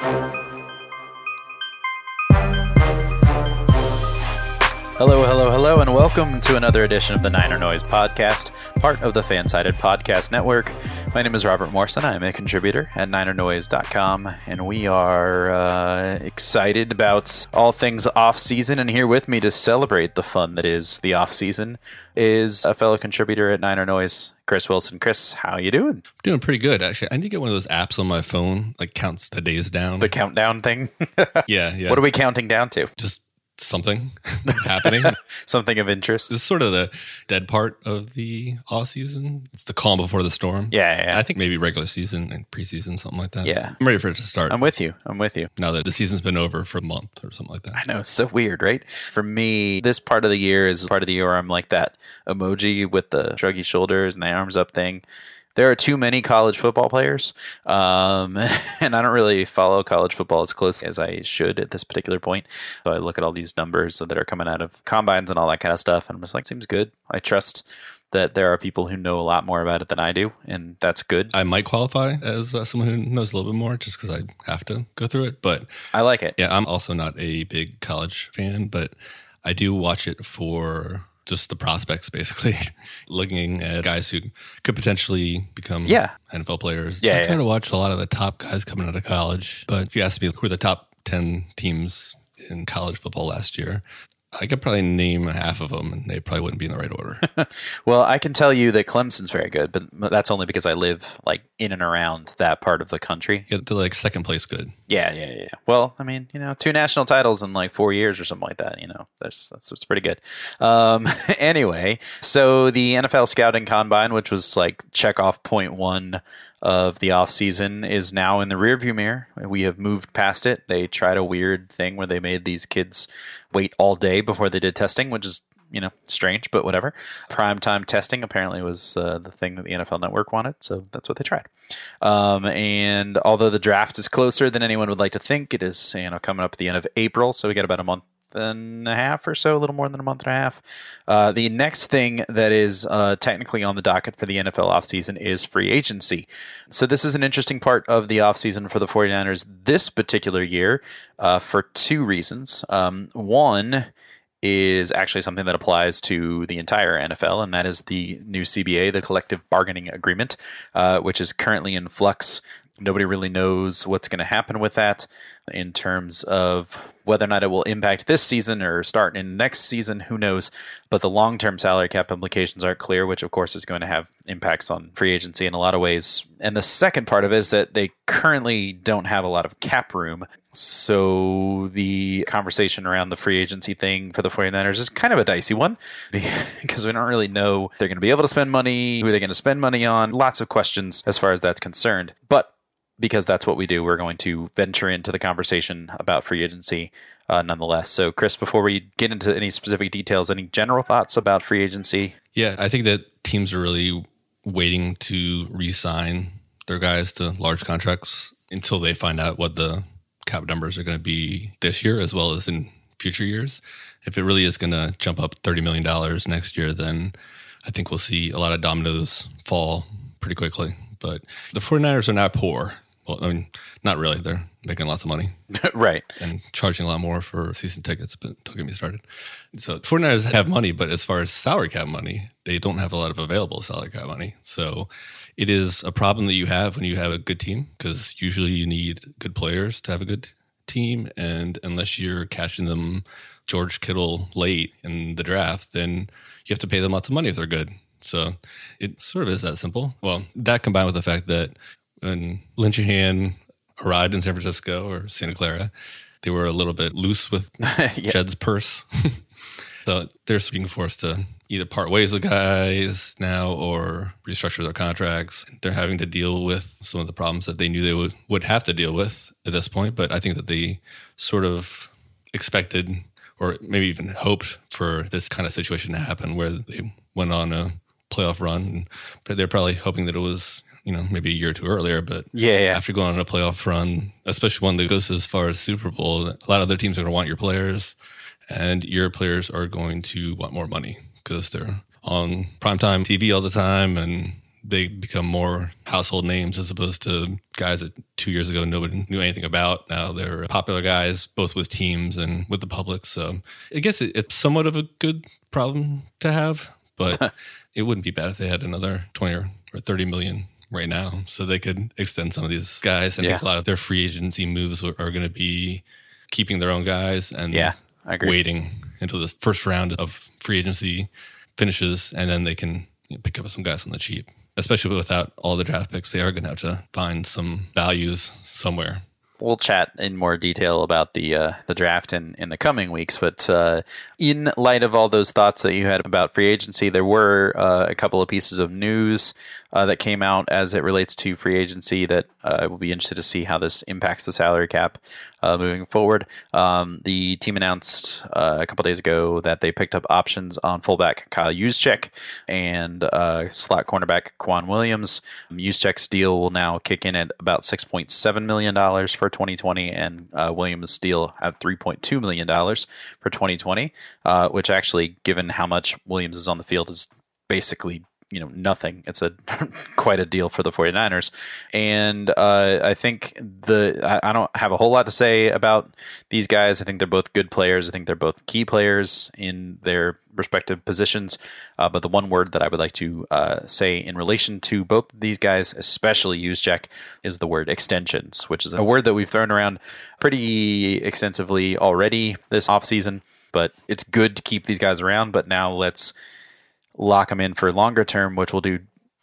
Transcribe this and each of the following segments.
Hello, hello, hello, and welcome to another edition of the Niner Noise Podcast, part of the Fansided Podcast Network. My name is Robert Morrison. I'm a contributor at NinerNoise.com, and we are uh, excited about all things off season. And here with me to celebrate the fun that is the off season is a fellow contributor at Niner Noise, Chris Wilson. Chris, how you doing? Doing pretty good, actually. I need to get one of those apps on my phone, like counts the days down. The countdown thing. yeah, yeah. What are we counting down to? Just something happening. Something of interest. Is sort of the dead part of the off season. It's the calm before the storm. Yeah, yeah, yeah. I think maybe regular season and preseason, something like that. Yeah. I'm ready for it to start. I'm with you. I'm with you. now that the season's been over for a month or something like that. I know it's so weird, right? For me, this part of the year is part of the year where I'm like that emoji with the shruggy shoulders and the arms up thing. There are too many college football players, um, and I don't really follow college football as closely as I should at this particular point. So I look at all these numbers that are coming out of combines and all that kind of stuff, and I'm just like, seems good. I trust that there are people who know a lot more about it than I do, and that's good. I might qualify as uh, someone who knows a little bit more just because I have to go through it. But I like it. yeah, I'm also not a big college fan, but I do watch it for just the prospects, basically, looking at guys who could potentially become Yeah. NFL players. Yeah, I try yeah. to watch a lot of the top guys coming out of college. But if you ask me who are the top 10 teams in college football last year, I could probably name half of them and they probably wouldn't be in the right order. Well, I can tell you that Clemson's very good, but that's only because I live like in and around that part of the country. yeah, they're like second place good. Yeah, yeah, yeah. Well, I mean, you know, two national titles in like four years or something like that. You know, that's that's, that's pretty good. Um, anyway, so the NFL scouting combine, which was like check off point one of the off season, is now in the rearview mirror. We have moved past it. They tried a weird thing where they made these kids wait all day before they did testing, which is you know strange, but whatever. Prime time testing apparently was uh, the thing that the NFL Network wanted, so that's what they tried. Um, and although the draft is closer than anyone would like to think, it is you know coming up at the end of April, so we got about a month and a half or so, a little more than a month and a half. Uh, the next thing that is uh, technically on the docket for the NFL offseason is free agency. So, this is an interesting part of the offseason for the 49ers this particular year uh, for two reasons. Um, one, is actually something that applies to the entire NFL, and that is the new CBA, the collective bargaining agreement, uh, which is currently in flux. Nobody really knows what's going to happen with that in terms of whether or not it will impact this season or start in next season. Who knows? But the long term salary cap implications aren't clear, which of course is going to have impacts on free agency in a lot of ways. And the second part of it is that they currently don't have a lot of cap room. So the conversation around the free agency thing for the 49ers is kind of a dicey one because we don't really know they're going to be able to spend money, who they're going to spend money on, lots of questions as far as that's concerned. But because that's what we do, we're going to venture into the conversation about free agency uh, nonetheless. So, Chris, before we get into any specific details, any general thoughts about free agency? Yeah, I think that teams are really waiting to re-sign their guys to large contracts until they find out what the cap numbers are going to be this year as well as in future years. If it really is going to jump up $30 million next year, then I think we'll see a lot of dominoes fall pretty quickly. But the 49ers are not poor. Well, I mean, not really. They're making lots of money. right. And charging a lot more for season tickets, but don't get me started. So 49ers have money, but as far as salary cap money, they don't have a lot of available salary cap money. So it is a problem that you have when you have a good team because usually you need good players to have a good team. And unless you're catching them George Kittle late in the draft, then you have to pay them lots of money if they're good. So it sort of is that simple. Well, that combined with the fact that when Lincecum arrived in San Francisco or Santa Clara, they were a little bit loose with yeah. Jed's purse. so they're being forced to either part ways with guys now or restructure their contracts. They're having to deal with some of the problems that they knew they would, would have to deal with at this point. But I think that they sort of expected or maybe even hoped for this kind of situation to happen where they went on a playoff run. But they're probably hoping that it was you know, maybe a year or two earlier. But yeah, yeah. after going on a playoff run, especially one that goes as far as Super Bowl, a lot of other teams are going to want your players, and your players are going to want more money because they're on primetime TV all the time and they become more household names as opposed to guys that two years ago nobody knew anything about. Now they're popular guys, both with teams and with the public. So I guess it's somewhat of a good problem to have, but it wouldn't be bad if they had another 20 or 30 million right now. So they could extend some of these guys. I yeah. think a lot of their free agency moves are, are going to be keeping their own guys and yeah, waiting until the first round of free agency finishes, and then they can you know, pick up some guys on the cheap. Especially without all the draft picks, they are going to have to find some values somewhere we'll chat in more detail about the uh, the draft in, in the coming weeks. But uh, in light of all those thoughts that you had about free agency, there were uh, a couple of pieces of news uh, that came out as it relates to free agency that uh, I will be interested to see how this impacts the salary cap uh, moving forward. Um, the team announced uh, a couple days ago that they picked up options on fullback Kyle Juszczyk and uh, slot cornerback K'Waun Williams. Juszczyk's deal will now kick in at about $6.7 million for 2020, and uh, Williams' deal at $3.2 million for 2020, which actually, given how much Williams is on the field, is basically you know nothing. It's a quite a deal for the 49ers. And uh, i think the I, I, don't have a whole lot to say about these guys. I think they're both good players. I think they're both key players in their respective positions. Uh, but the one word that i would like to uh, say in relation to both these guys especially Juszczyk is the word extensions which is a word that we've thrown around pretty extensively already this offseason. But it's good to keep these guys around. But now let's lock them in for longer term, which will do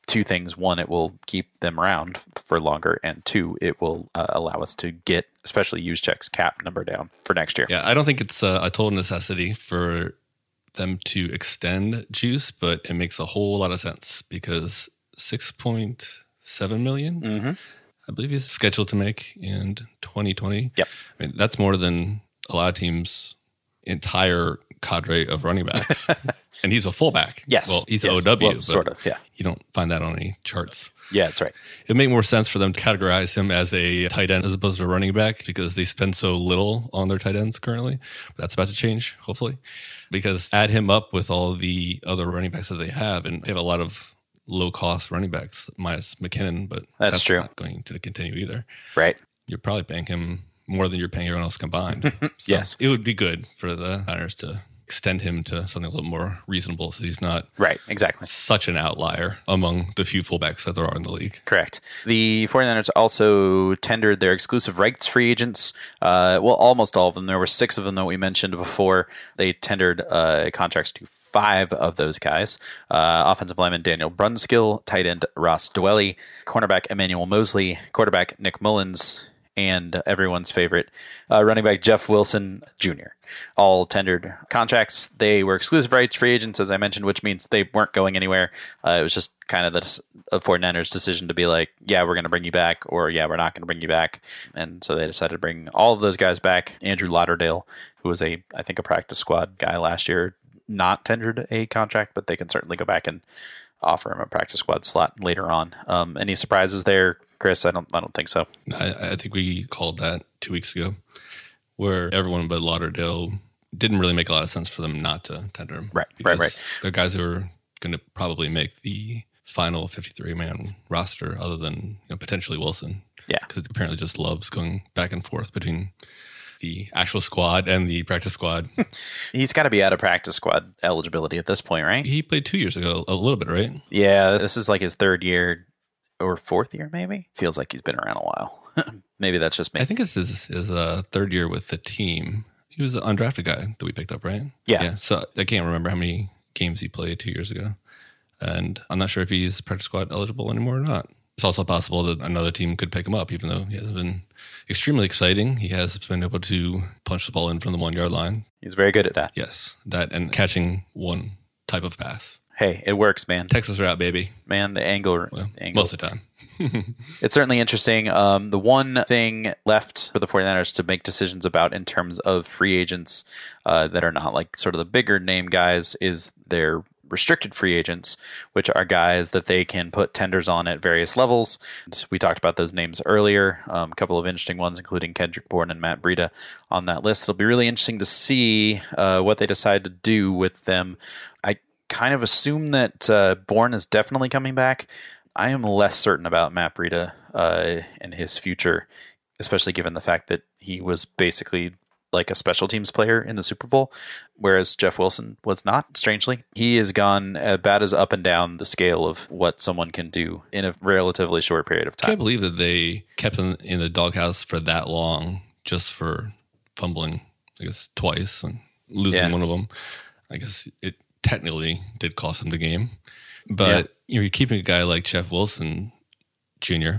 two things. One, it will keep them around for longer, and two, it will uh, allow us to get, especially Juszczyk's cap number down for next year. Yeah, I don't think it's a, a total necessity for them to extend Juice, but it makes a whole lot of sense because six point seven million, mm-hmm. I believe he's scheduled to make in 2020. Yep, I mean that's more than a lot of teams' entire cadre of running backs. and he's a fullback. Yes. Well, he's yes. OW. Well, sort of, yeah. You don't find that on any charts. Yeah, that's right. It make more sense for them to categorize him as a tight end as opposed to a running back because they spend so little on their tight ends currently. But that's about to change, hopefully. Because add him up with all the other running backs that they have, and they have a lot of low cost running backs minus McKinnon, but that's, that's true. not going to continue either. Right. You're probably paying him more than you're paying everyone else combined. so yes. It would be good for the Niners to extend him to something a little more reasonable so he's not right exactly. such an outlier among the few fullbacks that there are in the league. Correct. The 49ers also tendered their exclusive rights free agents. Uh, well almost all of them. There were six of them that we mentioned before. They tendered uh, contracts to five of those guys. Uh, offensive lineman Daniel Brunskill, tight end Ross Dwelley, cornerback Emmanuel Moseley, quarterback Nick Mullens, and everyone's favorite uh, running back Jeff Wilson Jr. All tendered contracts. They were exclusive rights free agents, as I mentioned, which means they weren't going anywhere. Uh, it was just kind of the of 49ers decision to be like, yeah, we're going to bring you back, or yeah, we're not going to bring you back. And so they decided to bring all of those guys back. Andrew Lauderdale, who was a, I think, a practice squad guy last year, not tendered a contract, but they can certainly go back and offer him a practice squad slot later on. Um, any surprises there, Chris? I don't. I don't think so. I, I, think we called that two weeks ago, where everyone but Lauderdale didn't really make a lot of sense for them not to tender him. Right, right, right. They're guys who are going to probably make the final 53 man roster, other than you know, potentially Wilson. Yeah. because apparently just loves going back and forth between the actual squad and the practice squad. He's got to be out of practice squad eligibility at this point, right? he played two years ago, a little bit, right? Yeah, this is like his third year or fourth year, maybe. Feels like he's been around a while. maybe that's just me. I think it's his, his uh, third year with the team. He was an undrafted guy that we picked up, right? Yeah. Yeah. So I can't remember how many games he played two years ago. And I'm not sure if he's practice squad eligible anymore or not. It's also possible that another team could pick him up, even though he has been extremely exciting. He has been able to punch the ball in from the one yard line. he's very good at that. Yes. That and catching one type of pass. Hey, it works, man. Texas route, baby. Man, the angle, Well, angle most of the time. it's certainly interesting. Um, the one thing left for the 49ers to make decisions about in terms of free agents uh, that are not like sort of the bigger name guys is their restricted free agents, which are guys that they can put tenders on at various levels. And we talked about those names earlier. Um, a couple of interesting ones, including Kendrick Bourne and Matt Breida on that list. It'll be really interesting to see uh, what they decide to do with them. Kind of assume that uh, Bourne is definitely coming back. I am less certain about Matt Breida uh, and his future, especially given the fact that he was basically like a special teams player in the Super Bowl, whereas Jeff Wilson was not. Strangely, he has gone about as up and down the scale of what someone can do in a relatively short period of time. I can't believe that they kept him in the doghouse for that long just for fumbling, I guess, twice and losing Yeah. one of them. I guess it technically did cost him the game. But Yeah. you know, you're keeping a guy like Jeff Wilson Jr.,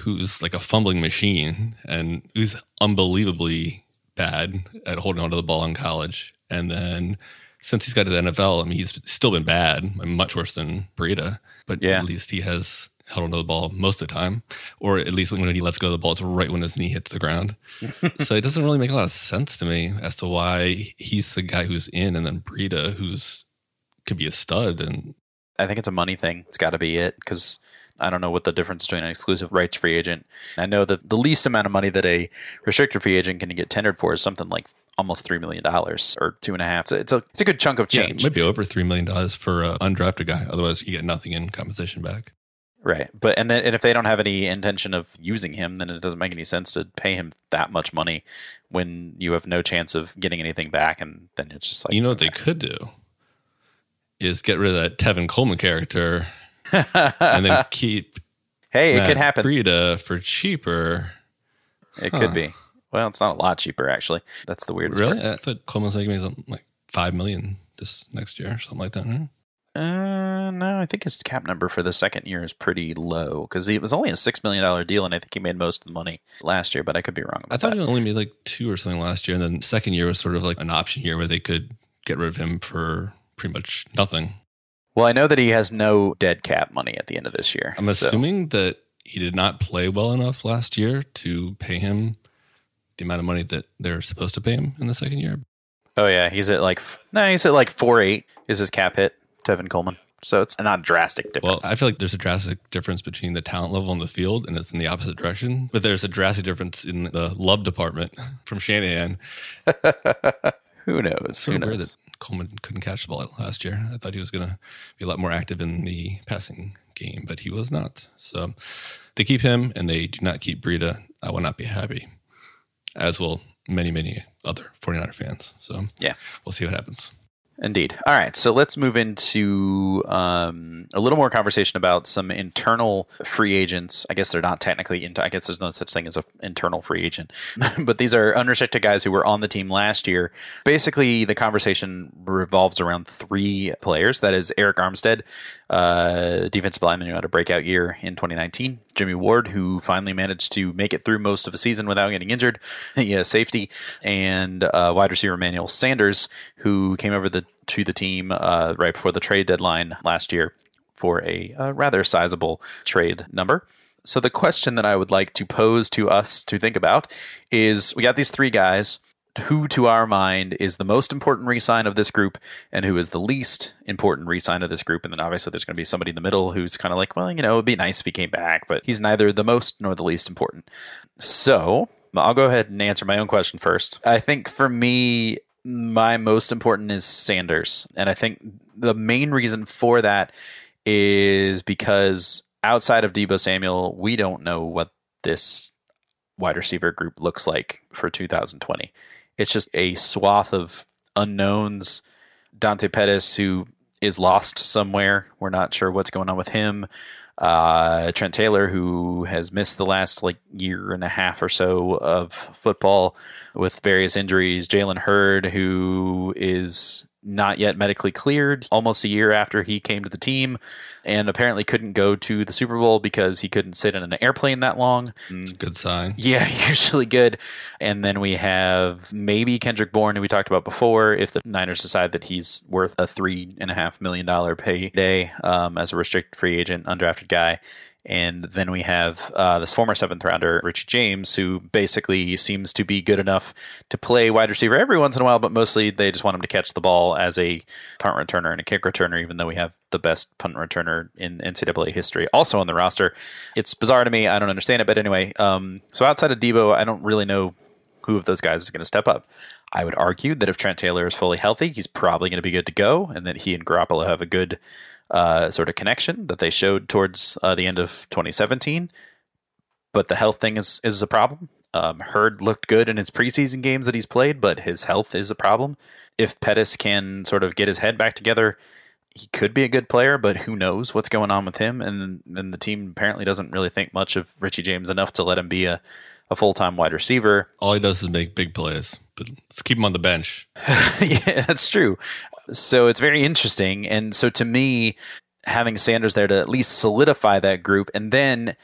who's like a fumbling machine and who's unbelievably bad at holding onto the ball in college. And then since he's got to the NFL, I mean, he's still been bad, much worse than Breida, but Yeah. at least he has held onto the ball most of the time, or at least when he lets go of the ball, it's right when his knee hits the ground. so it doesn't really make a lot of sense to me as to why he's the guy who's in, and then Breida, who's could be a stud, and I think it's a money thing. It's got to be it because I don't know what the difference between an exclusive rights free agent. I know that the least amount of money that a restricted free agent can get tendered for is something like almost three million dollars or two and a half. So it's a it's a good chunk of change. yeah, change, maybe over three million dollars for an undrafted guy. Otherwise, you get nothing in compensation back. Right? But and then and if they don't have any intention of using him, then it doesn't make any sense to pay him that much money when you have no chance of getting anything back. And then it's just like you know what they could do is get rid of that Tevin Coleman character and then keep hey, it could happen. Breida for cheaper. It could be. Well, it's not a lot cheaper actually. That's the weirdest. Really? part. I thought Coleman's like maybe something like five million this next year or something like that. right? Uh, no, I think his cap number for the second year is pretty low because it was only a six million dollar deal, and I think he made most of the money last year. But I could be wrong. About I thought that. he only made like two or something last year, and then the second year was sort of like an option year where they could get rid of him for pretty much nothing. Well, I know that he has no dead cap money at the end of this year. I'm so- assuming that he did not play well enough last year to pay him the amount of money that they're supposed to pay him in the second year. Oh yeah, he's at like no, he's at like four eight is his cap hit. Tevin Coleman. So it's not a drastic difference. Well. I feel like there's a drastic difference between the talent level on the field, and it's in the opposite direction. But there's a drastic difference in the love department from Shanahan. Who knows? Who knows? that Coleman couldn't catch the ball last year. I thought he was going to be a lot more active in the passing game, but he was not. So they keep him, and they do not keep Breida. I will not be happy, as will many, many other 49er fans. So Yeah. we'll see what happens. Indeed. All right. So let's move into um, a little more conversation about some internal free agents. I guess they're not technically, in, I guess there's no such thing as an internal free agent, but these are unrestricted guys who were on the team last year. Basically, the conversation revolves around three players. That is Arik Armstead, uh, defensive lineman who had a breakout year in 2019. Jimmy Ward, who finally managed to make it through most of the season without getting injured. yeah, safety. And uh, wide receiver Emmanuel Sanders, who came over the to the team uh, right before the trade deadline last year for a, uh rather sizable trade number. So the question that I would like to pose to us to think about is: we got these three guys. Who, to our mind, is the most important resign of this group, and who is the least important resign of this group? And then obviously there's going to be somebody in the middle who's kind of like, well, you know, it'd be nice if he came back, but he's neither the most nor the least important. So I'll go ahead and answer my own question first. I think for me, my most important is Sanders. And I think the main reason for that is because outside of Deebo Samuel, we don't know what this wide receiver group looks like for 2020. It's just a swath of unknowns. Dante Pettis, who is lost somewhere. We're not sure what's going on with him. Uh, Trent Taylor, who has missed the last like year and a half or so of football with various injuries. Jalen Hurd, who is not yet medically cleared almost a year after he came to the team and apparently couldn't go to the Super Bowl because he couldn't sit in an airplane that long. It's a good sign. Yeah, usually good. And then we have maybe Kendrick Bourne, who we talked about before, if the Niners decide that he's worth a three and a half million dollar payday um, as a restricted free agent, undrafted guy. And then we have uh, this former seventh rounder, Richie James, who basically seems to be good enough to play wide receiver every once in a while, but mostly they just want him to catch the ball as a punt returner and a kick returner, even though we have the best punt returner in NCAA history also on the roster. It's bizarre to me. I don't understand it. But anyway, um, so outside of Deebo, I don't really know who of those guys is going to step up. I would argue that if Trent Taylor is fully healthy, he's probably going to be good to go, and that he and Garoppolo have a good uh, sort of connection that they showed towards uh, the end of 2017. But the health thing is is a problem. Um, Hurd looked good in his preseason games that he's played, but his health is a problem. If Pettis can sort of get his head back together, he could be a good player, but who knows what's going on with him? And then the team apparently doesn't really think much of Richie James enough to let him be a, a full time wide receiver. All he does is make big plays, but let's keep him on the bench. yeah, that's true. So it's very interesting. And so to me, having Sanders there to at least solidify that group, and then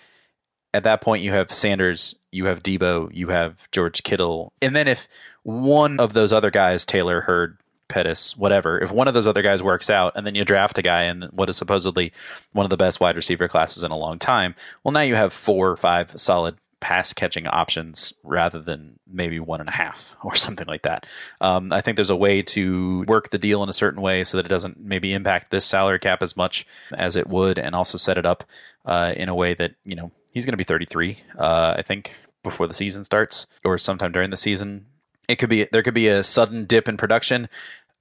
at that point you have Sanders, you have Deebo, you have George Kittle, and then if one of those other guys, Taylor, Hurd, Pettis, whatever, if one of those other guys works out, and then you draft a guy in what is supposedly one of the best wide receiver classes in a long time, well, now you have four or five solid pass catching options rather than maybe one and a half or something like that. Um, I think there's a way to work the deal in a certain way so that it doesn't maybe impact this salary cap as much as it would, and also set it up uh, in a way that you know he's going to be 33. Uh, I think before the season starts or sometime during the season. It could be there could be a sudden dip in production,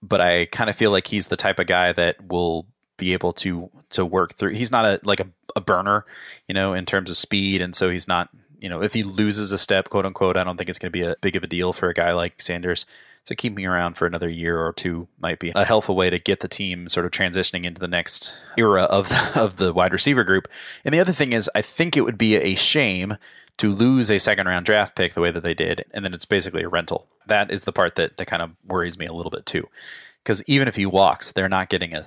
but I kind of feel like he's the type of guy that will be able to to work through. He's not a like a, a burner, you know, in terms of speed, and so he's not you know, if he loses a step, quote unquote, I don't think it's going to be a big of a deal for a guy like Sanders. So keeping around for another year or two might be a helpful way to get the team sort of transitioning into the next era of the, of the wide receiver group. And the other thing is, I think it would be a shame to lose a second round draft pick the way that they did, and then it's basically a rental. That is the part that, that kind of worries me a little bit too. Because even if he walks, they're not getting a,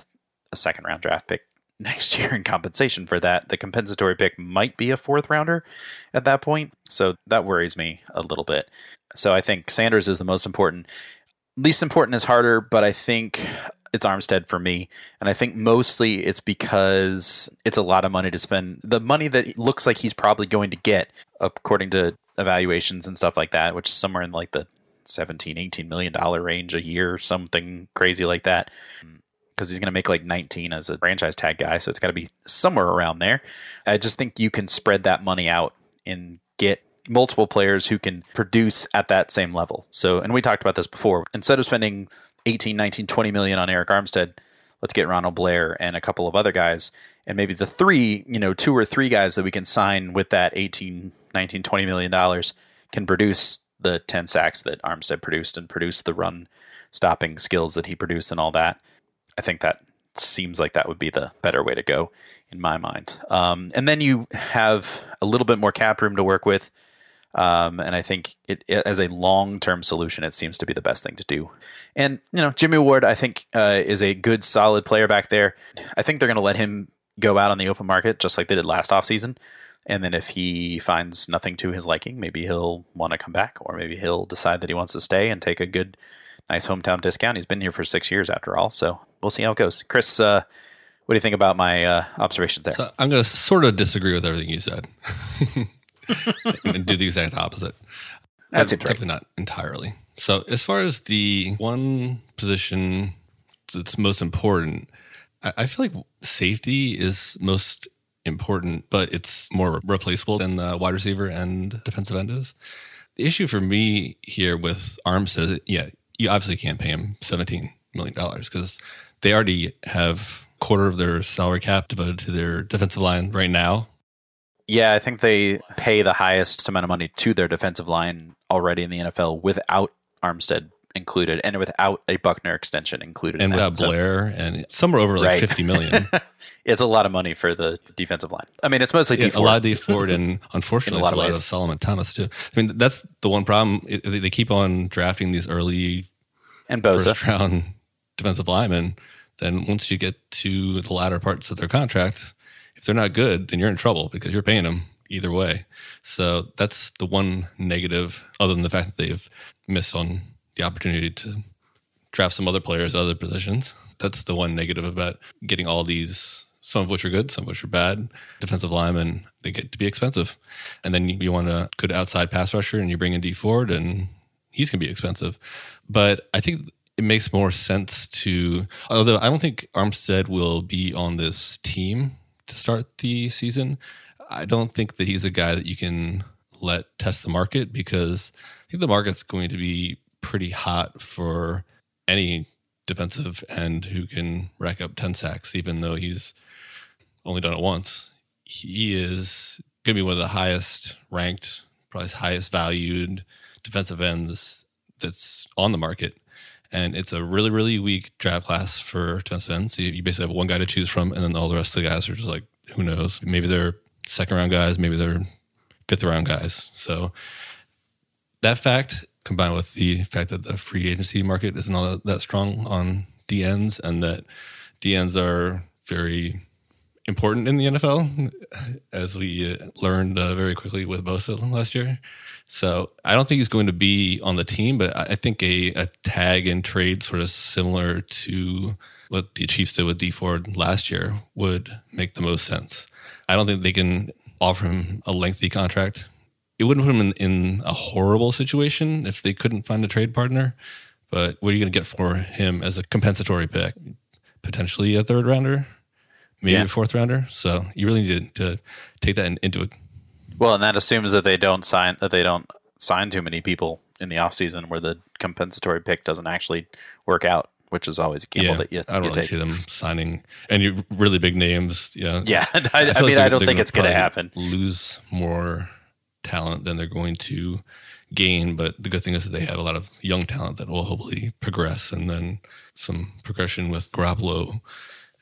a second round draft pick next year in compensation for that. The compensatory pick might be a fourth rounder at that point. So that worries me a little bit. So I think Sanders is the most important. Least important is harder, but I think it's Armstead for me. And I think mostly it's because it's a lot of money to spend. The money that looks like he's probably going to get, according to evaluations and stuff like that, which is somewhere in like the 17, 18 million dollar range a year, something crazy like that because he's going to make like 19 as a franchise tag guy. So it's got to be somewhere around there. I just think you can spread that money out and get multiple players who can produce at that same level. So, and we talked about this before. Instead of spending 18, 19, 20 million on Arik Armstead, let's get Ronald Blair and a couple of other guys. And maybe the three, you know, two or three guys that we can sign with that 18, 19, 20 million dollars can produce the 10 sacks that Armstead produced and produce the run stopping skills that he produced and all that. I think that seems like that would be the better way to go in my mind. Um, and then you have a little bit more cap room to work with. Um, and I think it, it, as a long-term solution, it seems to be the best thing to do. And you know, Jimmy Ward, I think, uh, is a good, solid player back there. I think they're going to let him go out on the open market just like they did last offseason. And then if he finds nothing to his liking, maybe he'll want to come back, or maybe he'll decide that he wants to stay and take a good, nice hometown discount. He's been here for six years after all, so we'll see how it goes. Chris, uh, what do you think about my uh, observations there? So I'm going to sort of disagree with everything you said and do the exact opposite. That's definitely not entirely. So as far as the one position that's most important, I, I feel like safety is most important, but it's more replaceable than the wide receiver and defensive end is. The issue for me here with Armstead is, yeah, you obviously can't pay him $17 million because they already have quarter of their salary cap devoted to their defensive line right now. Yeah, I think they pay the highest amount of money to their defensive line already in the NFL without Armstead included and without a Buckner extension included. And in without that. So Blair and somewhere over like Right. 50 million. it's a lot of money for the defensive line. I mean, it's mostly Yeah, Dee Ford. a lot of Dee Ford and unfortunately a lot a of lot of. Solomon Thomas too. I mean, that's the one problem. They keep on drafting these early and Bosa. first round defensive linemen. Then once you get to the latter parts of their contract, if they're not good, then you're in trouble because you're paying them either way. So that's the one negative, other than the fact that they've missed on the opportunity to draft some other players at other positions. That's the one negative about getting all these, some of which are good, some of which are bad. Defensive linemen, they get to be expensive. And then you, you want a good outside pass rusher and you bring in Dee Ford and he's going to be expensive. But I think it makes more sense to, although I don't think Armstead will be on this team to start the season. I don't think that he's a guy that you can let test the market because I think the market's going to be pretty hot for any defensive end who can rack up 10 sacks, even though he's only done it once. He is going to be one of the highest ranked, probably highest valued defensive ends that's on the market. And it's a really, really weak draft class for defensive ends. So you basically have one guy to choose from, and then all the rest of the guys are just like, who knows? Maybe they're second round guys, maybe they're fifth round guys. So that fact combined with the fact that the free agency market isn't all that, that strong on DNs and that DNs are very important in the NFL, as we learned uh, very quickly with Bosa last year. So I don't think he's going to be on the team, but I think a, a tag and trade sort of similar to what the Chiefs did with Dee Ford last year would make the most sense. I don't think they can offer him a lengthy contract. It wouldn't put him in, in a horrible situation if they couldn't find a trade partner. But what are you going to get for him as a compensatory pick? Potentially a third rounder, maybe Yeah. a fourth rounder. So you really need to take that in, into. Well, and that assumes that they don't sign that they don't sign too many people in the offseason where the compensatory pick doesn't actually work out, which is always a gamble that you, I don't you really see them signing any really big names. Yeah, Yeah, I, I, like mean, they're- I don't think it's going to happen. Lose more talent than they're going to gain, but the good thing is that they have a lot of young talent that will hopefully progress, and then some progression with Garoppolo,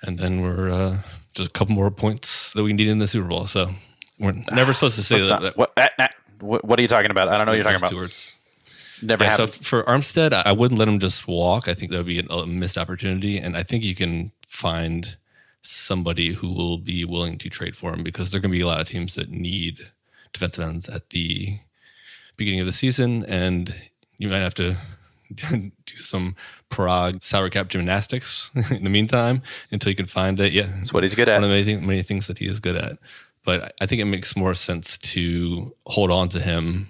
and then we're uh, just a couple more points that we need in the Super Bowl. So we're never supposed to say that. not- what, nah, what, what are you talking about? I don't know what you're talking about. Never Yeah, so for Armstead, I wouldn't let him just walk. I think that would be a missed opportunity, and I think you can find somebody who will be willing to trade for him because there are going to be a lot of teams that need defensive ends at the beginning of the season, and you might have to do some Paraag salary cap gymnastics in the meantime until you can find it. Yeah, That's what he's good at. one of the many, many things that he is good at. But I think it makes more sense to hold on to him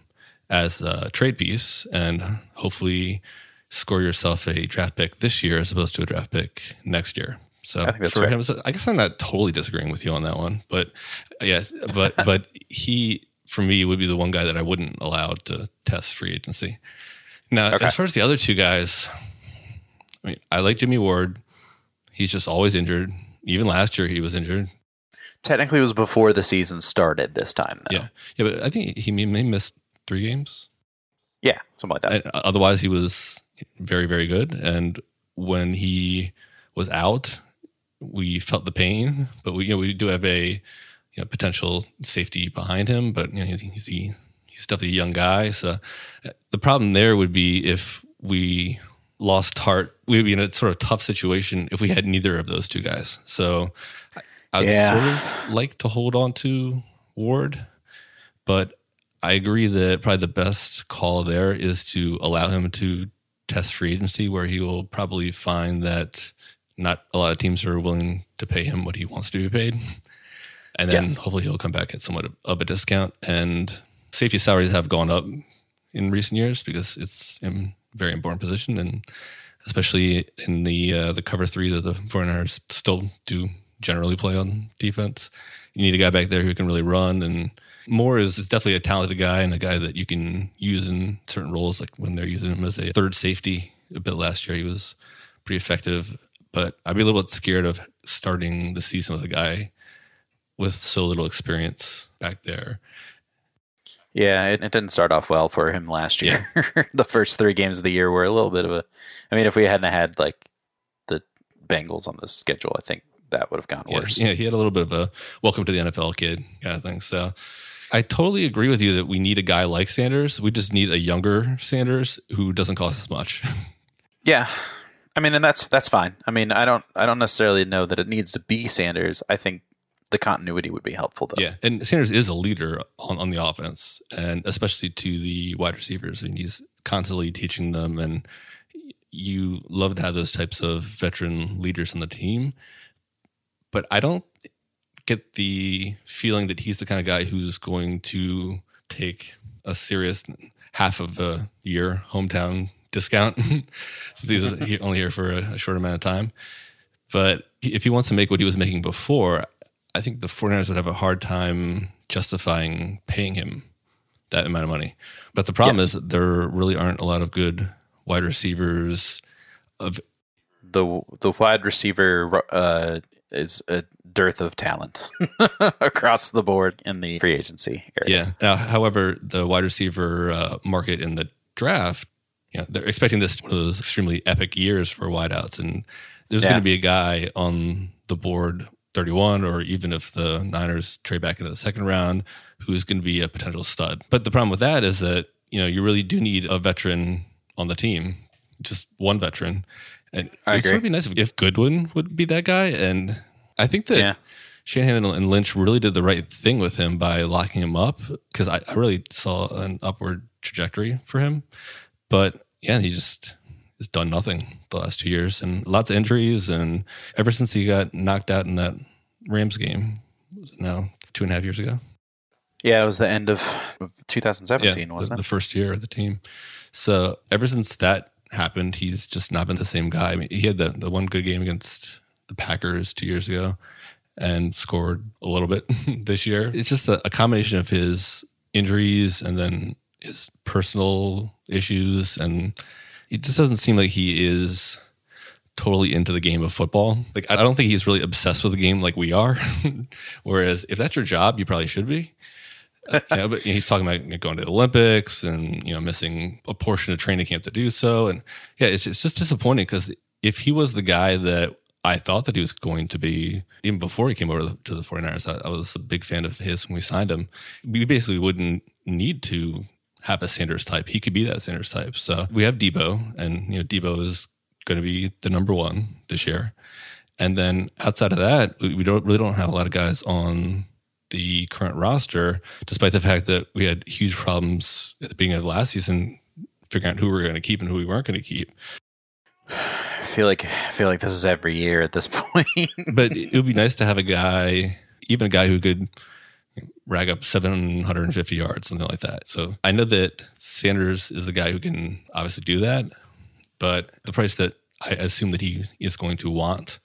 as a trade piece and hopefully score yourself a draft pick this year as opposed to a draft pick next year. So I for him, I guess I'm not totally disagreeing with you on that one, but yes, but but he for me would be the one guy that I wouldn't allow to test free agency. Now, Okay. as far as the other two guys, I mean, I like Jimmy Ward. He's just always injured. Even last year, he was injured. Technically, it was before the season started this time, though. Yeah, yeah, but I think he may may miss three games. Yeah, something like that. And otherwise, he was very, very good. And when he was out, we felt the pain. But we, you know, we do have a you know, potential safety behind him. But you know, he's he's, he's definitely a young guy. So uh, the problem there would be if we lost Tartt, we'd be in a sort of tough situation if we had neither of those two guys. So I'd Yeah. sort of like to hold on to Ward, but I agree that probably the best call there is to allow him to test free agency, where he will probably find that not a lot of teams are willing to pay him what he wants to be paid. And then Yes. hopefully he'll come back at somewhat of a discount. And safety salaries have gone up in recent years because it's in a very important position. And especially in the uh, the cover three that the 49ers still do generally play on defense. You need a guy back there who can really run and Moore is, is definitely a talented guy and a guy that you can use in certain roles, like when they're using him as a third safety a bit last year. He was pretty effective, but I'd be a little bit scared of starting the season with a guy with so little experience back there. Yeah, it, it didn't start off well for him last year. the first three games of the year were a little bit of a. I mean, if we hadn't had like the Bengals on the schedule, I think that would have gone Yeah, worse. yeah, he had a little bit of a welcome to the NFL kid kind of thing. So I totally agree with you that we need a guy like Sanders. We just need a younger Sanders who doesn't cost as much. Yeah. I mean, and that's that's fine. I mean, I don't I don't necessarily know that it needs to be Sanders. I think the continuity would be helpful though. Yeah, and Sanders is a leader on, on the offense, and especially to the wide receivers. I mean, he's constantly teaching them, and you love to have those types of veteran leaders on the team. But I don't get the feeling that he's the kind of guy who's going to take a serious half of a year hometown discount since he's only here for a, short amount of time. But if he wants to make what he was making before, I think the 49ers would have a hard time justifying paying him that amount of money. But the problem Yes. is that there really aren't a lot of good wide receivers of The the wide receiver uh, is a dearth of talent across the board in the free agency area. yeah. Now, however, the wide receiver uh, market in the draft, you know, they're expecting this one of those extremely epic years for wideouts, and there's Yeah. going to be a guy on the board 31, or even if the Niners trade back into the second round, who's going to be a potential stud. But the problem with that is that you know you really do need a veteran on the team, just one veteran. And I it would be nice if, if Goodwin would be that guy. And I think that Yeah. Shanahan and Lynch really did the right thing with him by locking him up because I, I really saw an upward trajectory for him. But yeah, he just has done nothing the last two years and lots of injuries. And ever since he got knocked out in that Rams game, now two and a half years ago. Yeah, it was the end of of Yeah, 2017, wasn't it? the first year of the team. So ever since that happened, he's just not been the same guy. I mean, he had the, the one good game against the Packers two years ago and scored a little bit this year. It's just a, a combination of his injuries and then his personal issues. And it just doesn't seem like he is totally into the game of football. Like, I don't think he's really obsessed with the game like we are. Whereas if that's your job, you probably should be. You know, but he's talking about going to the Olympics and you know missing a portion of training camp to do so, and yeah, it's it's just disappointing because if he was the guy that I thought that he was going to be even before he came over to the 49ers, I, I was a big fan of his when we signed him. We basically wouldn't need to have a Sanders type. He could be that Sanders type. So we have Deebo, and you know Deebo is going to be the number one this year. And then outside of that, we don't really don't have a lot of guys on the current roster, despite the fact that we had huge problems at the beginning of last season figuring out who we were going to keep and who we weren't going to keep. I feel like I feel like this is every year at this point. But it would be nice to have a guy, even a guy who could rag up 750 yards, something like that. So I know that Sanders is the guy who can obviously do that, but the price that I assume that he is going to want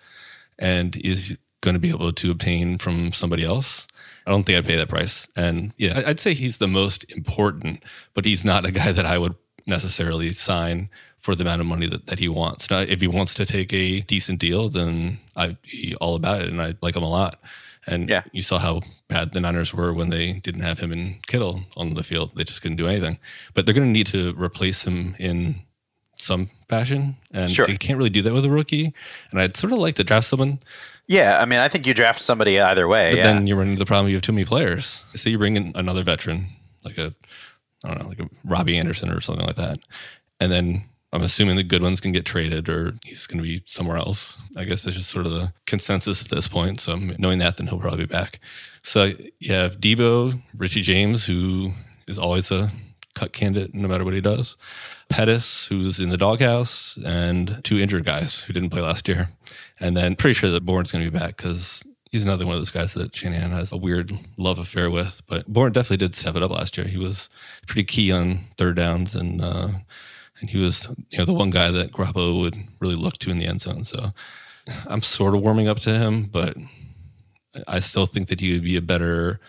and is going to be able to obtain from somebody else. I don't think I'd pay that price. And yeah, I'd say he's the most important, but he's not a guy that I would necessarily sign for the amount of money that, that he wants. Now, if he wants to take a decent deal, then I'd be all about it and I like him a lot. And Yeah. you saw how bad the Niners were when they didn't have him and Kittle on the field. They just couldn't do anything. But they're going to need to replace him in some fashion. And Sure. they can't really do that with a rookie. And I'd sort of like to draft someone yeah, I mean, I think you draft somebody either way. but yeah. then you run into the problem you have too many players. Say you bring in another veteran, like a I don't know, like a Robbie Anderson or something like that. And then I'm assuming the good ones can get traded or he's going to be somewhere else. I guess that's just sort of the consensus at this point. So knowing that, then he'll probably be back. So you have Deebo, Richie James, who is always a cut candidate no matter what he does. Pettis, who's in the doghouse, and two injured guys who didn't play last year. And then pretty sure that Bourne's going to be back because he's another one of those guys that Shanahan has a weird love affair with. But Bourne definitely did step it up last year. He was pretty key on third downs, and uh, and he was you know the one guy that Garoppolo would really look to in the end zone. So I'm sort of warming up to him, but I still think that he would be a better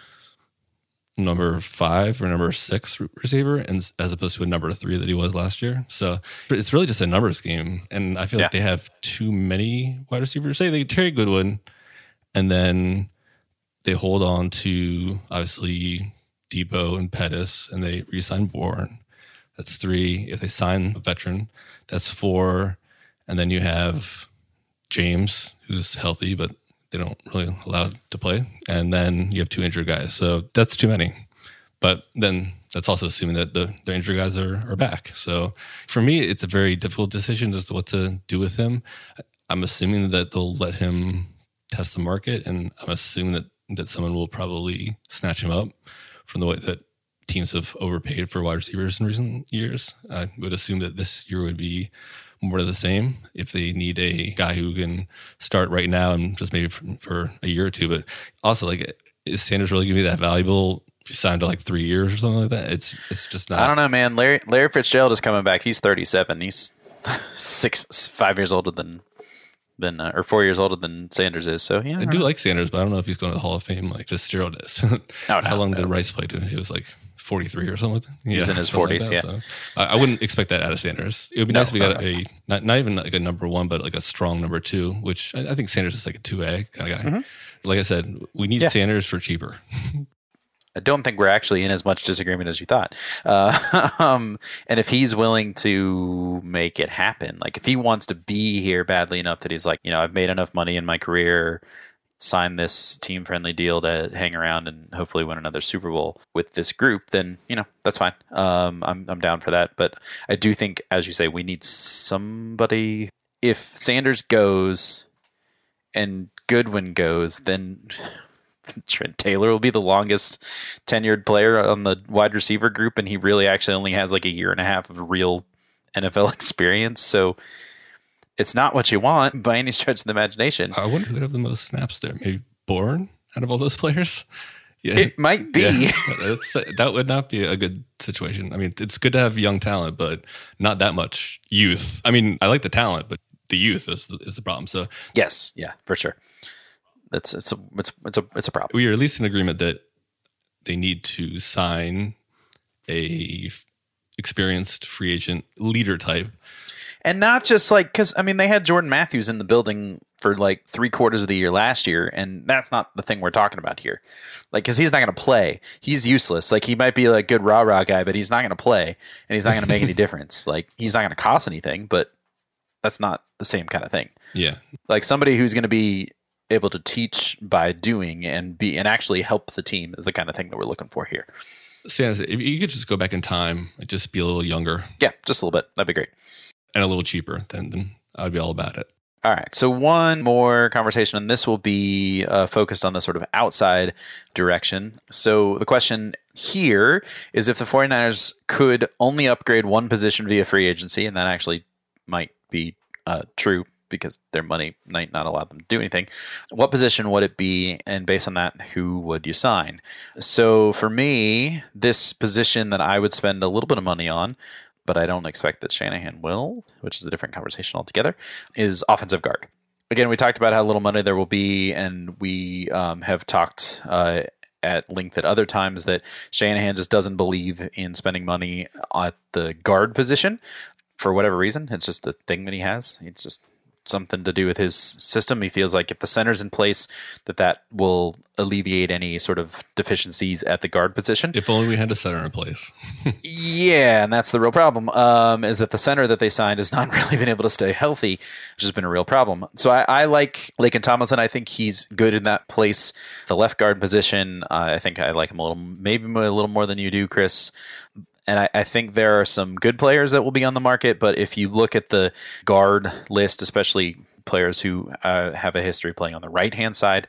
number five or number six receiver, and as opposed to a number three that he was last year. So it's really just a numbers game, and I feel yeah. like they have too many wide receivers. Say they trade Goodwin, and then they hold on to obviously Deebo and Pettis, and they re-sign Bourne. That's three. If they sign a veteran, that's four, and then you have James, who's healthy but they don't really allow to play. And then you have two injured guys. So that's too many. But then that's also assuming that the, the injured guys are, are back. So for me, it's a very difficult decision as to what to do with him. I'm assuming that they'll let him test the market, and I'm assuming that, that someone will probably snatch him up from the way that teams have overpaid for wide receivers in recent years. I would assume that this year would be more of the same if they need a guy who can start right now and just maybe for, for a year or two. But also, like, is Sanders really going to be that valuable? If you signed to like three years or something like that, it's it's just not. I don't know, man. Larry Larry Fitzgerald is coming back. He's thirty seven. He's six five years older than than uh, or four years older than Sanders is. So yeah, I, I do know. like Sanders, but I don't know if he's going to the Hall of Fame like Fitzgerald is. oh, no, How long no. did Rice play? To? He was like 43 or something. Yeah, He's in his 40s. Like yeah. So I, I, wouldn't expect that out of Sanders. It would be no, nice if we got a, not, not even like a number one, but like a strong number two, which I, I think Sanders is like a 2A kind of guy. Mm-hmm. Like I said, we need yeah. Sanders for cheaper. I don't think we're actually in as much disagreement as you thought. Uh, um, and if he's willing to make it happen, like if he wants to be here badly enough that he's like, you know, I've made enough money in my career sign this team friendly deal to hang around and hopefully win another Super Bowl with this group, then you know that's fine. Um, I'm I'm down for that. But I do think, as you say, we need somebody. If Sanders goes and Goodwin goes, then Trent Taylor will be the longest tenured player on the wide receiver group, and he really actually only has like a year and a half of real NFL experience. So it's not what you want by any stretch of the imagination. I wonder who would have the most snaps there. Maybe Bourne out of all those players. Yeah, it might be. Yeah. that would not be a good situation. I mean, it's good to have young talent, but not that much youth. I mean, I like the talent, but the youth is the, is the problem. So yes, yeah, for sure. That's it's a it's it's a it's a problem. We are at least in agreement that they need to sign a experienced free agent leader type and not just like because I mean they had Jordan Matthews in the building for like three quarters of the year last year, and that's not the thing we're talking about here. Like, because he's not going to play, he's useless. Like, he might be a good rah rah guy, but he's not going to play, and he's not going to make any difference. Like, he's not going to cost anything, but that's not the same kind of thing. Yeah, like somebody who's going to be able to teach by doing and be and actually help the team is the kind of thing that we're looking for here. Sanders, if you could just go back in time and just be a little younger. Yeah, just a little bit. That'd be great and a little cheaper, then then I'd be all about it. All right. So one more conversation, and this will be uh, focused on the sort of outside direction. So the question here is if the 49ers could only upgrade one position via free agency, and that actually might be uh, true because their money might not allow them to do anything. What position would it be? And based on that, who would you sign? So for me, this position that I would spend a little bit of money on but I don't expect that Shanahan will, which is a different conversation altogether, is offensive guard. Again, we talked about how little money there will be, and we um, have talked uh, at length at other times that Shanahan just doesn't believe in spending money at the guard position for whatever reason. It's just a thing that he has. It's just something to do with his system. He feels like if the center's in place, that that will alleviate any sort of deficiencies at the guard position. If only we had a center in place. yeah, and that's the real problem. Um, is that the center that they signed has not really been able to stay healthy, which has been a real problem. So I, I like Laken Tomlinson. I think he's good in that place. The left guard position, uh, I think I like him a little, maybe a little more than you do, Chris and I, I, think there are some good players that will be on the market. But if you look at the guard list, especially players who uh, have a history playing on the right hand side,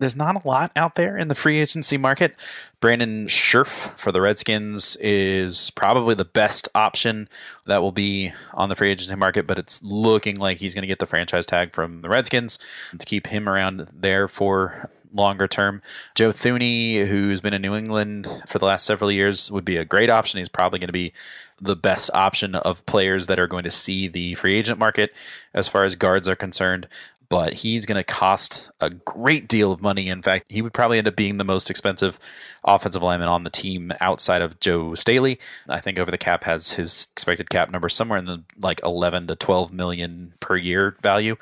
there's not a lot out there in the free agency market. Brandon Scherff for the Redskins is probably the best option that will be on the free agency market, but it's looking like he's going to get the franchise tag from the Redskins to keep him around there for longer term. Joe Thuney, who's been in New England for the last several years, would be a great option. He's probably going to be the best option of players that are going to see the free agent market as far as guards are concerned. but he's going to cost a great deal of money. In fact, he would probably end up being the most expensive offensive lineman on the team outside of Joe Staley. I think over the cap has his expected cap number somewhere in the like 11 to 12 million per year value,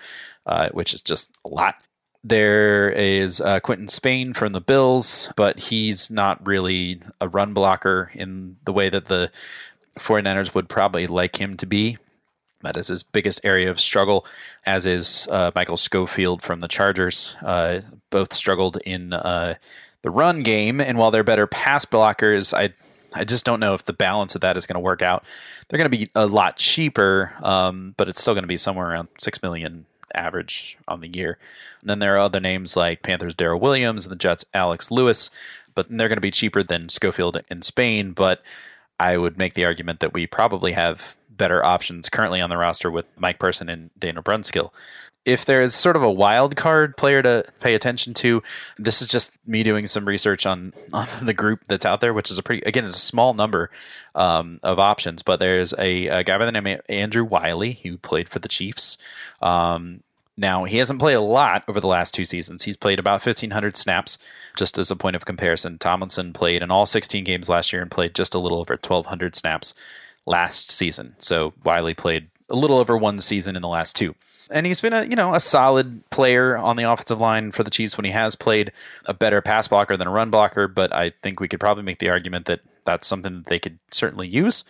uh, which is just a lot. There is uh, Quinton Spain from the Bills, but he's not really a run blocker in the way that the 49ers would probably like him to be. That is his biggest area of struggle, as is uh, Michael Schofield from the Chargers. Uh, both struggled in uh, the run game, and while they're better pass blockers, I I just don't know if the balance of that is going to work out. They're going to be a lot cheaper, um, but it's still going to be somewhere around six million average on the year. And then there are other names like Panthers Daryl Williams and the Jets Alex Lewis, but they're going to be cheaper than Schofield in Spain. But I would make the argument that we probably have better options currently on the roster with Mike Person and Daniel Brunskill. If there is sort of a wild card player to pay attention to, this is just me doing some research on, on the group that's out there, which is a pretty, again, it's a small number um, of options, but there's a, a, guy by the name of Andrew Wylie who played for the Chiefs. Um, now, he hasn't played a lot over the last two seasons. He's played about 1,500 snaps, just as a point of comparison. Tomlinson played in all 16 games last year and played just a little over 1,200 snaps last season. So Wylie played a little over one season in the last two. And he's been a you know a solid player on the offensive line for the Chiefs when he has played a better pass blocker than a run blocker. But I think we could probably make the argument that that's something that they could certainly use.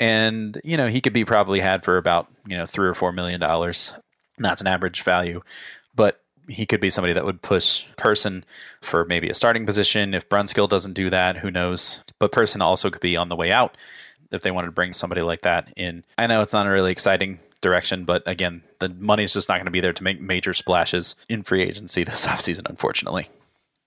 And you know he could be probably had for about you know three or four million dollars. That's an average value, but he could be somebody that would push Person for maybe a starting position. If Brunskill doesn't do that, who knows? But Person also could be on the way out if they wanted to bring somebody like that in. I know it's not a really exciting direction, but again, the money's just not going to be there to make major splashes in free agency this offseason, unfortunately.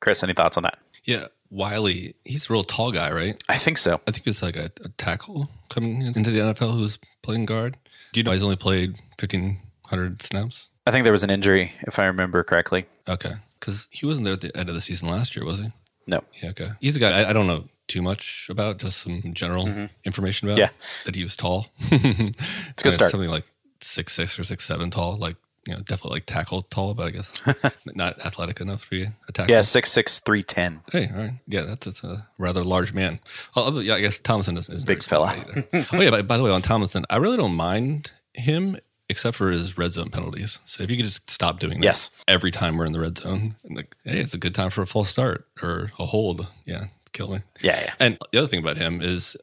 Chris, any thoughts on that? Yeah, Wylie, he's a real tall guy, right? I think so. I think it's like a, a tackle coming into the NFL who's playing guard. Do you know he's only played 1,500 snaps? I think there was an injury, if I remember correctly. Okay. Because he wasn't there at the end of the season last year, was he? No. Yeah, okay. He's a guy, I, I don't know too much about, just some general mm-hmm. information about yeah. that he was tall. it's a good start. Something like six six or six seven tall, like you know, definitely like tackle tall, but I guess not athletic enough to be a tackle. Yeah, six six three ten. Hey, all right, yeah, that's, that's a rather large man. Although, yeah, I guess Tomlinson is, is big fella. oh yeah, by, by the way, on Tomlinson, I really don't mind him except for his red zone penalties. So if you could just stop doing that yes. every time we're in the red zone, like, hey, it's a good time for a false start or a hold. Yeah, kill me. Yeah, yeah. And the other thing about him is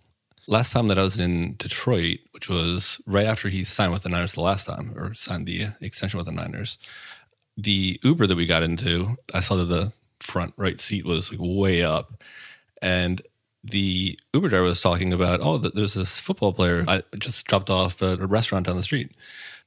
last time that I was in Detroit, which was right after he signed with the Niners the last time or signed the extension with the Niners, the Uber that we got into, I saw that the front right seat was like way up. And the Uber driver was talking about, oh, there's this football player I just dropped off at a restaurant down the street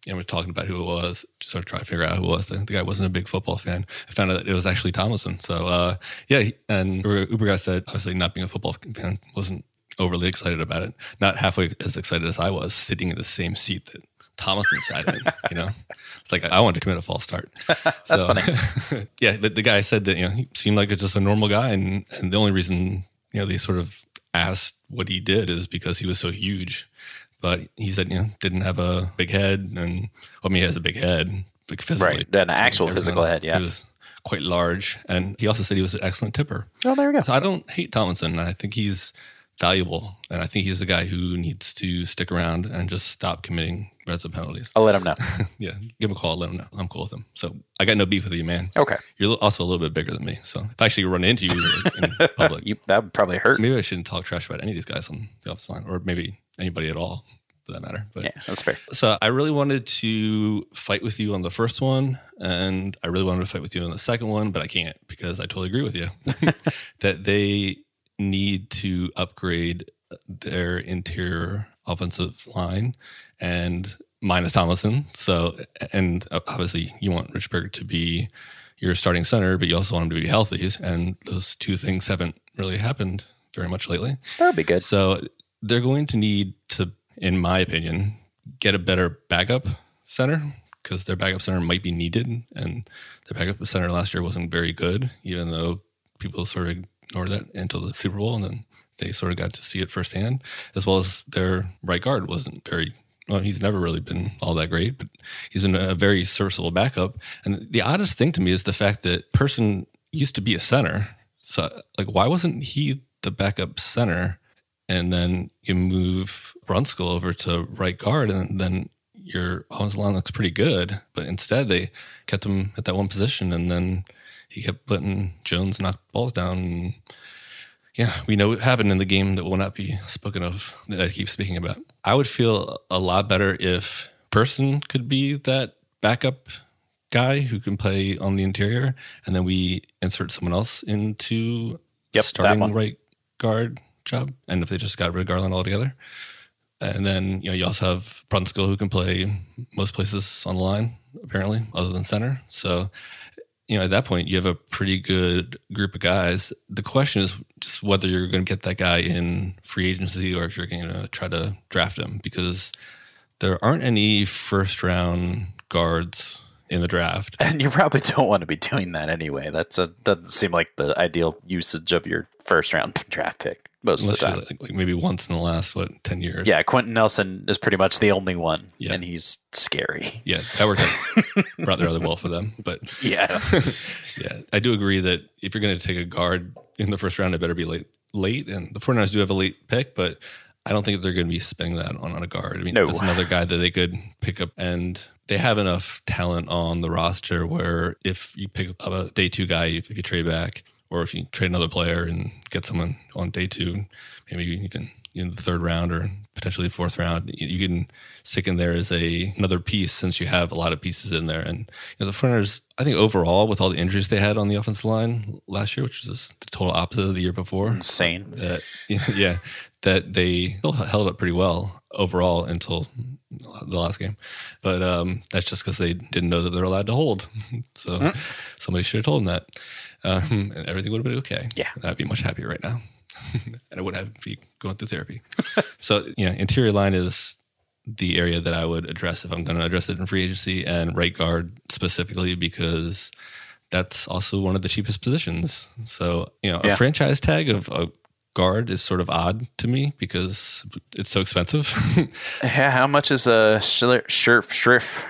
and we're talking about who it was, just sort of trying to figure out who it was. The, guy wasn't a big football fan. I found out it was actually Tomlinson. So uh, yeah, and Uber guy said, obviously not being a football fan, wasn't overly excited about it. Not halfway as excited as I was, sitting in the same seat that Tomlinson sat in. You know, it's like I wanted to commit a false start. That's so, funny. yeah, but the guy said that you know he seemed like just a normal guy, and and the only reason you know they sort of asked what he did is because he was so huge but he said, you know, didn't have a big head, and I mean, he has a big head, like physically, right? An actual physical head, yeah. He was quite large, and he also said he was an excellent tipper. Oh, there we go. So I don't hate Tomlinson. I think he's valuable, and I think he's the guy who needs to stick around and just stop committing red zone penalties. I'll let him know. yeah, give him a call. Let him know. I'm cool with him. So I got no beef with you, man. Okay. You're also a little bit bigger than me, so if I actually run into you in public, you, that would probably hurt. Maybe I shouldn't talk trash about any of these guys on the offensive line, or maybe anybody at all for that matter. But, yeah, that's fair. So I really wanted to fight with you on the first one, and I really wanted to fight with you on the second one, but I can't because I totally agree with you that they need to upgrade their interior offensive line and minus Tomlinson. So, and obviously you want Richburg to be your starting center, but you also want him to be healthy. And those two things haven't really happened very much lately. That would be good. So they're going to need to in my opinion, get a better backup center because their backup center might be needed. And their backup center last year wasn't very good, even though people sort of ignored that until the Super Bowl. And then they sort of got to see it firsthand, as well as their right guard wasn't very well, he's never really been all that great, but he's been a very serviceable backup. And the oddest thing to me is the fact that Person used to be a center. So, like, why wasn't he the backup center? And then you move Brunskill over to right guard, and then your offensive line looks pretty good. But instead, they kept him at that one position, and then he kept letting Jones knock balls down. And yeah, we know what happened in the game that will not be spoken of that I keep speaking about. I would feel a lot better if Person could be that backup guy who can play on the interior, and then we insert someone else into Yep, starting right guard job. And if they just got rid of Garland altogether, and then you know you also have Brunskill who can play most places on the line apparently, other than center. So you know at that point you have a pretty good group of guys. The question is just whether you're going to get that guy in free agency or if you're going to try to draft him because there aren't any first round guards in the draft. And you probably don't want to be doing that anyway. That's a doesn't seem like the ideal usage of your first round draft pick most Unless of the time. like, like maybe once in the last what ten years. Yeah, Quenton Nelson is pretty much the only one, Yeah. and he's scary. yeah, that worked out rather rather well for them. But Yeah, yeah, I do agree that if you're going to take a guard in the first round, it better be late. Late, and the 49ers do have a late pick, but I don't think they're going to be spending that on, on a guard. I mean, No. that's another guy that they could pick up, and they have enough talent on the roster where if you pick up a day two guy, if you trade back, or if you trade another player and get someone on day two, maybe even in the third round or potentially fourth round, you, you can stick in there as a another piece since you have a lot of pieces in there. And you know, the Fronters, I think overall, with all the injuries they had on the offensive line last year, which is the total opposite of the year before, insane. that yeah, that they still held up pretty well overall until the last game. But um, that's just because they didn't know that they're allowed to hold. so somebody should have told them that, um, and everything would have been okay. Yeah. And I'd be much happier right now, and I wouldn't have be going through therapy. so you know, interior line is the area that I would address if I'm going to address it in free agency and right guard specifically because that's also one of the cheapest positions. So, you know, Yeah. a franchise tag of a guard is sort of odd to me because it's so expensive. Yeah, how much is uh Schiller, Scherff Schriff?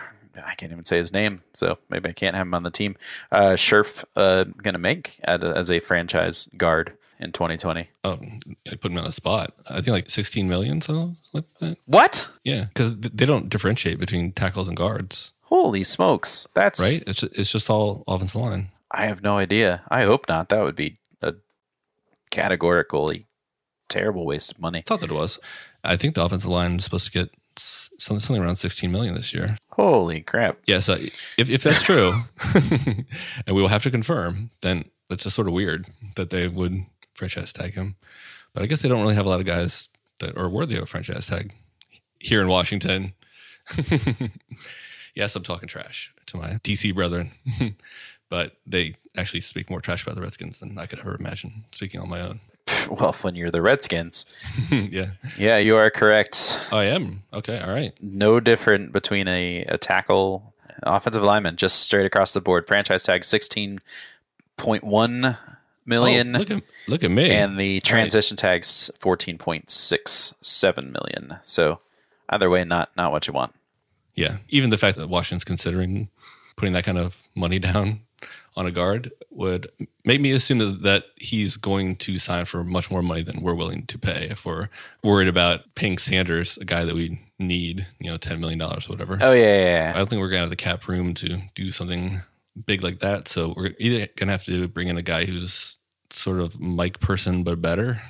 I can't even say his name, so maybe I can't have him on the team. Uh, Scherff uh, gonna make at as a franchise guard in 2020. oh, I put him on the spot. I think like 16 million, so like that. What? Yeah, because they don't differentiate between tackles and guards, Holy smokes! That's right? It's it's just all offensive line. I have no idea. I hope not. That would be a categorically terrible waste of money. I thought that it was. I think the offensive line is supposed to get something, something around 16 million this year. Holy crap! Yes, uh, if if that's true, and we will have to confirm, then it's just sort of weird that they would franchise tag him. But I guess they don't really have a lot of guys that are worthy of a franchise tag here in Washington. yes, I'm talking trash to my DC brethren, but they actually speak more trash about the Redskins than I could ever imagine speaking on my own. Well, when you're the Redskins, yeah, yeah, you are correct. I am. Okay, all right. No different between a, a tackle, offensive lineman, just straight across the board. Franchise tag 16.1 million. Oh, look at look at me. and the transition tags 14.67 million. So either way, not not what you want. Yeah, even the fact that Washington's considering putting that kind of money down on a guard would make me assume that, he's going to sign for much more money than we're willing to pay if we're worried about paying Sanders, a guy that we need, you know, ten million dollars or whatever. Oh yeah, yeah, I don't think we're gonna have the cap room to do something big like that. So we're either gonna have to bring in a guy who's sort of Mike Person but better,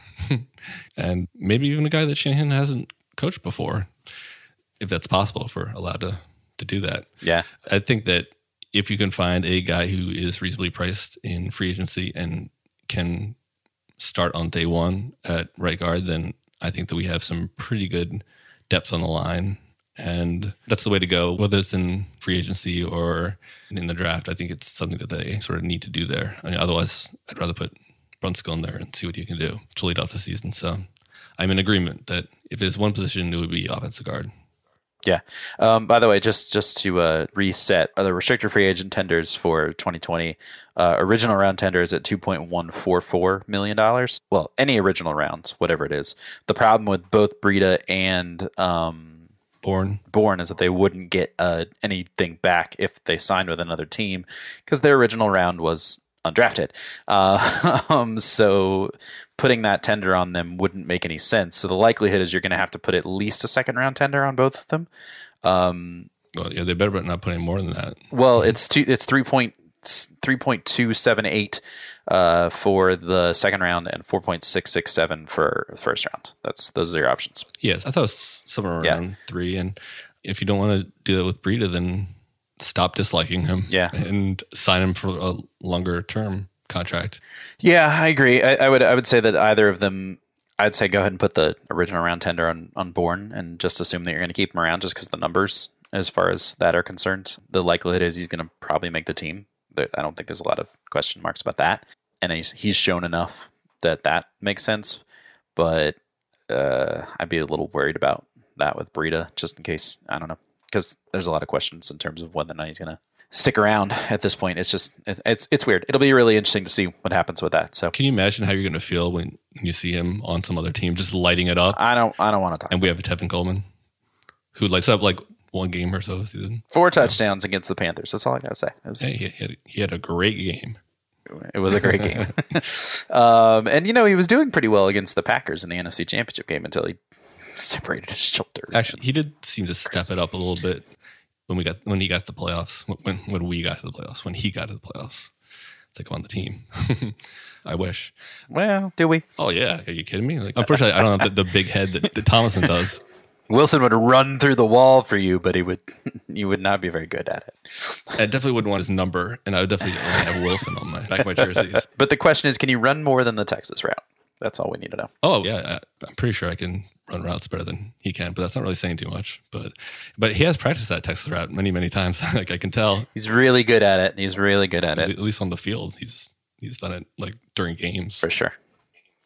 and maybe even a guy that Shanahan hasn't coached before, if that's possible. If we're allowed to to do that, yeah. I think that if you can find a guy who is reasonably priced in free agency and can start on day one at right guard, then I think that we have some pretty good depth on the line. And that's the way to go, whether it's in free agency or in the draft. I think it's something that they sort of need to do there. I mean, otherwise, I'd rather put Brunskill in there and see what he can do to lead off the season. So I'm in agreement that if there's one position, it would be offensive guard. Yeah. Um, by the way, just just to uh, reset, uh, the restricted free agent tenders for 2020, uh, original round tenders at 2.144 million dollars. Well, any original rounds, whatever it is. The problem with both Breida and um, Bourne. Bourne is that they wouldn't get uh, anything back if they signed with another team because their original round was undrafted. Uh, um, so putting that tender on them wouldn't make any sense. So the likelihood is you're going to have to put at least a second round tender on both of them. Um, Well, yeah, they better not put any more than that. well, it's two. It's three point three point two seven eight uh, for the second round and four point six six seven for the first round. That's those are your options. Yes, I thought it was somewhere Yeah. around three. And if you don't want to do that with Breida, then stop disliking him. Yeah. and sign him for a longer term contract. Yeah, I agree. I, I would I would say that either of them. I'd say go ahead and put the original round tender on on Bourne and just assume that you're going to keep him around just because the numbers, as far as that are concerned, the likelihood is he's going to probably make the team. I don't think there's a lot of question marks about that, and he's he's shown enough that that makes sense. But uh, I'd be a little worried about that with Breida, just in case I don't know, because there's a lot of questions in terms of whether or not he's going to stick around at this point. It's just it's it's weird. It'll be really interesting to see what happens with that. So Can you imagine how you're going to feel when you see him on some other team just lighting it up? I don't I don't want to talk. And we have Tevin Coleman, who lights up like one game or so a season. Four touchdowns against the Panthers. That's all I gotta say. Was, he, had, he had a great game. it was a great game. um, and you know he was doing pretty well against the Packers in the NFC Championship game until he separated his shoulder. Actually, he did seem to step it up a little bit when we got when he got to the playoffs. When when we got to the playoffs. When he got to the playoffs. It's like I'm on the team. I wish. well, do we? Oh yeah, are you kidding me? Like, unfortunately, I don't have the, the big head that, that Tomlinson does. Wilson would run through the wall for you, but he would you would not be very good at it. I definitely wouldn't want his number, and I would definitely only have Wilson on my back of my jerseys. But the question is, can you run more than the Texas route? That's all we need to know. Oh yeah, I, I'm pretty sure I can run routes better than he can, but that's not really saying too much. But but he has practiced that Texas route many many times. like I can tell, He's really good at it. He's really good at it. at least on the field, he's he's done it like during games. for sure.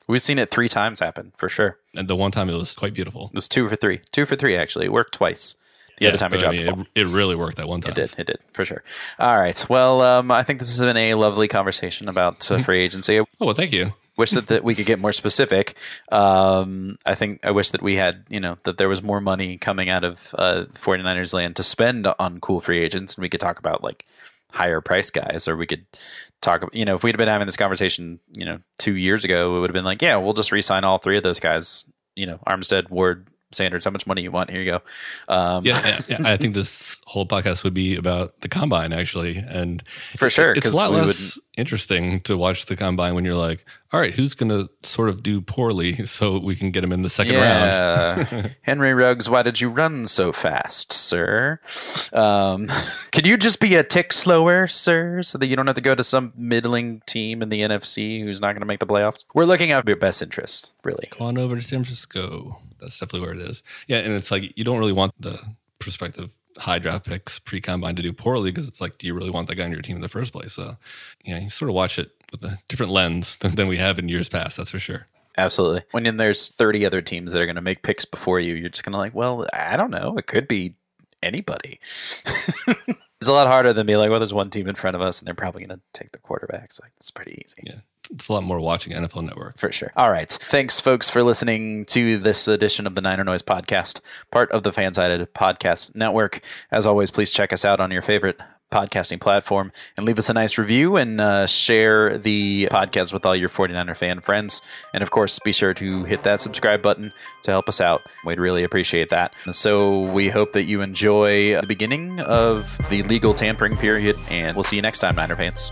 We've seen it three times happen for sure. And the one time it was quite beautiful. It was two for three. Two for three actually. It worked twice. The other time he dropped I mean, it, it really worked that one time. It did. It did for sure. All right. Well, um, I think this has been a lovely conversation about uh, free agency. Oh well, thank you. Wish that, that we could get more specific. Um, I think I wish that we had, you know, that there was more money coming out of uh, 49ers land to spend on cool free agents, and we could talk about like higher price guys, or we could talk. You know, if we'd been having this conversation, you know, two years ago, it would have been like, yeah, we'll just re-sign all three of those guys. You know, Armstead, Ward, Sanders. How much money you want? Here you go. Um, Yeah, yeah, I think this whole podcast would be about the combine actually, and For sure, it's a lot less interesting to watch the combine when you're like, all right, who's going to sort of do poorly so we can get him in the second round. Henry Ruggs, why did you run so fast, sir? Um, could you just be a tick slower, sir, so that you don't have to go to some middling team in the NFC who's not going to make the playoffs? We're looking out for your best interest, really. Come on over to San Francisco. That's definitely where it is. Yeah, and it's like you don't really want the prospective high draft picks pre combine to do poorly because it's like, do you really want that guy on your team in the first place? So, yeah, you sort of watch it with a different lens than, than we have in years past. That's for sure. Absolutely. When then there's 30 other teams that are going to make picks before you, you're just going to like, well, I don't know. It could be anybody. it's a lot harder than be like, well, there's one team in front of us and they're probably going to take the quarterbacks. Like, it's pretty easy. Yeah, it's a lot more watching NFL Network. For sure. All right. Thanks, folks, for listening to this edition of the Niner Noise podcast, part of the FanSided Podcast Network. As always, please check us out on your favorite podcasting platform and leave us a nice review and uh, share the podcast with all your 49er fan friends. And of course, be sure to hit that subscribe button to help us out. We'd really appreciate that. So we hope that you enjoy the beginning of the legal tampering period, and we'll see you next time, Niner fans.